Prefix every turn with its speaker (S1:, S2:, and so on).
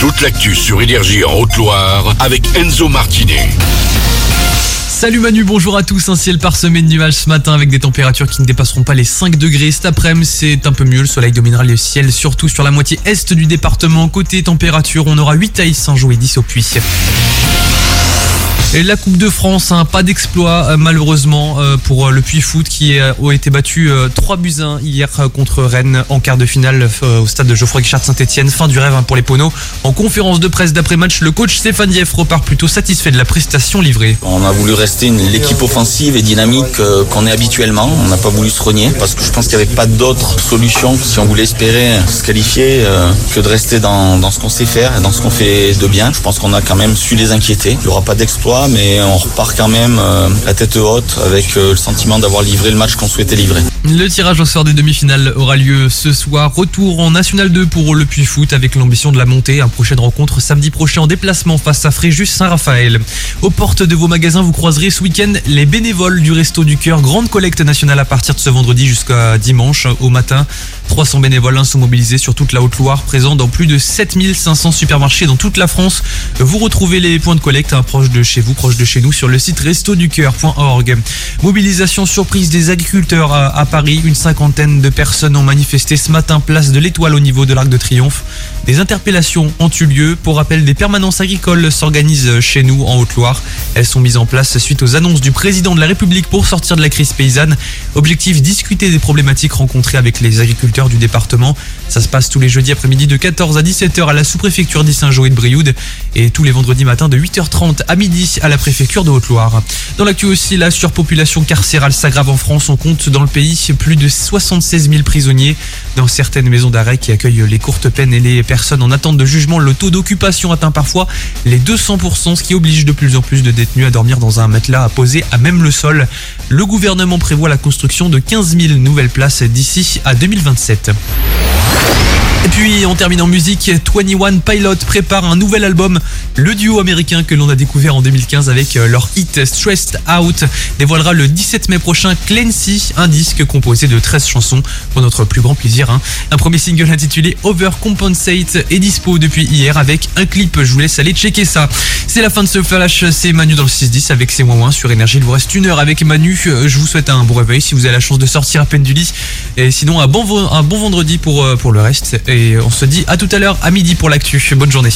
S1: toute l'actu sur Énergie en Haute-Loire avec Enzo Martinet.
S2: Salut Manu, bonjour à tous. Un ciel parsemé de nuages ce matin avec des températures qui ne dépasseront pas les 5 degrés. Cet après-midi, c'est un peu mieux. Le soleil dominera le ciel, surtout sur la moitié est du département. Côté température, on aura 8 à Saint-Jean et 10 au Puy. Et la Coupe de France, hein, pas d'exploit euh, malheureusement euh, pour euh, le Puy Foot qui a été battu 3 buts 1 hier contre Rennes en quart de finale au stade de Geoffroy Guichard Saint-Etienne. Fin du rêve hein, pour les Poneaux. En conférence de presse d'après-match, le coach Stéphane Dieff repart plutôt satisfait de la prestation livrée.
S3: On a voulu rester l'équipe offensive et dynamique qu'on est habituellement. On n'a pas voulu se renier parce que je pense qu'il n'y avait pas d'autre solution si on voulait espérer se qualifier que de rester dans, dans ce qu'on sait faire et dans ce qu'on fait de bien. Je pense qu'on a quand même su les inquiéter. Il n'y aura pas d'exploit mais on repart quand même euh, la tête haute avec euh, le sentiment d'avoir livré le match qu'on souhaitait livrer.
S2: Le tirage au sort des demi-finales aura lieu ce soir. Retour en National 2 pour le Puy Foot avec l'ambition de la montée. Un prochaine rencontre samedi prochain en déplacement face à Fréjus Saint-Raphaël. Aux portes de vos magasins, vous croiserez ce week-end les bénévoles du Resto du Cœur. Grande collecte nationale à partir de ce vendredi jusqu'à dimanche au matin. 300 bénévoles sont mobilisés sur toute la Haute-Loire, présents dans plus de 7500 supermarchés dans toute la France. Vous retrouvez les points de collecte hein, proches de chez vous, proches de chez nous, sur le site restoducoeur.org. Mobilisation surprise des agriculteurs à Paris. Une cinquantaine de personnes ont manifesté ce matin place de l'Étoile au niveau de l'Arc de Triomphe. Des interpellations ont eu lieu. Pour rappel, des permanences agricoles s'organisent chez nous en Haute-Loire. Elles sont mises en place suite aux annonces du président de la République pour sortir de la crise paysanne. Objectif discuter des problématiques rencontrées avec les agriculteurs du département. Ça se passe tous les jeudis après-midi de 14 à 17h à la sous-préfecture d'Issingeau et de Brioude et tous les vendredis matins de 8h30 à midi à la préfecture de Haute-Loire. Dans l'actu aussi, la surpopulation carcérale s'aggrave en France. On compte dans le pays plus de 76 000 prisonniers dans certaines maisons d'arrêt qui accueillent les courtes peines et les personnes en attente de jugement. Le taux d'occupation atteint parfois les 200%, ce qui oblige de plus en plus de détenus à dormir dans un matelas posé à même le sol. Le gouvernement prévoit la construction de 15 000 nouvelles places d'ici à 2027. Et puis on termine en musique, 21 Pilot prépare un nouvel album. Le duo américain que l'on a découvert en 2015 avec euh, leur hit Stressed Out dévoilera le 17 mai prochain Clancy, un disque composé de 13 chansons pour notre plus grand plaisir. Hein. Un premier single intitulé Overcompensate est dispo depuis hier avec un clip. Je vous laisse aller checker ça. C'est la fin de ce flash, c'est Manu dans le 610 avec ses moins sur énergie. Il vous reste une heure avec Manu. Euh, je vous souhaite un bon réveil si vous avez la chance de sortir à peine du lit. Et sinon un bon, un bon vendredi pour, euh, pour le reste. Et on se dit à tout à l'heure à midi pour l'actu. Bonne journée.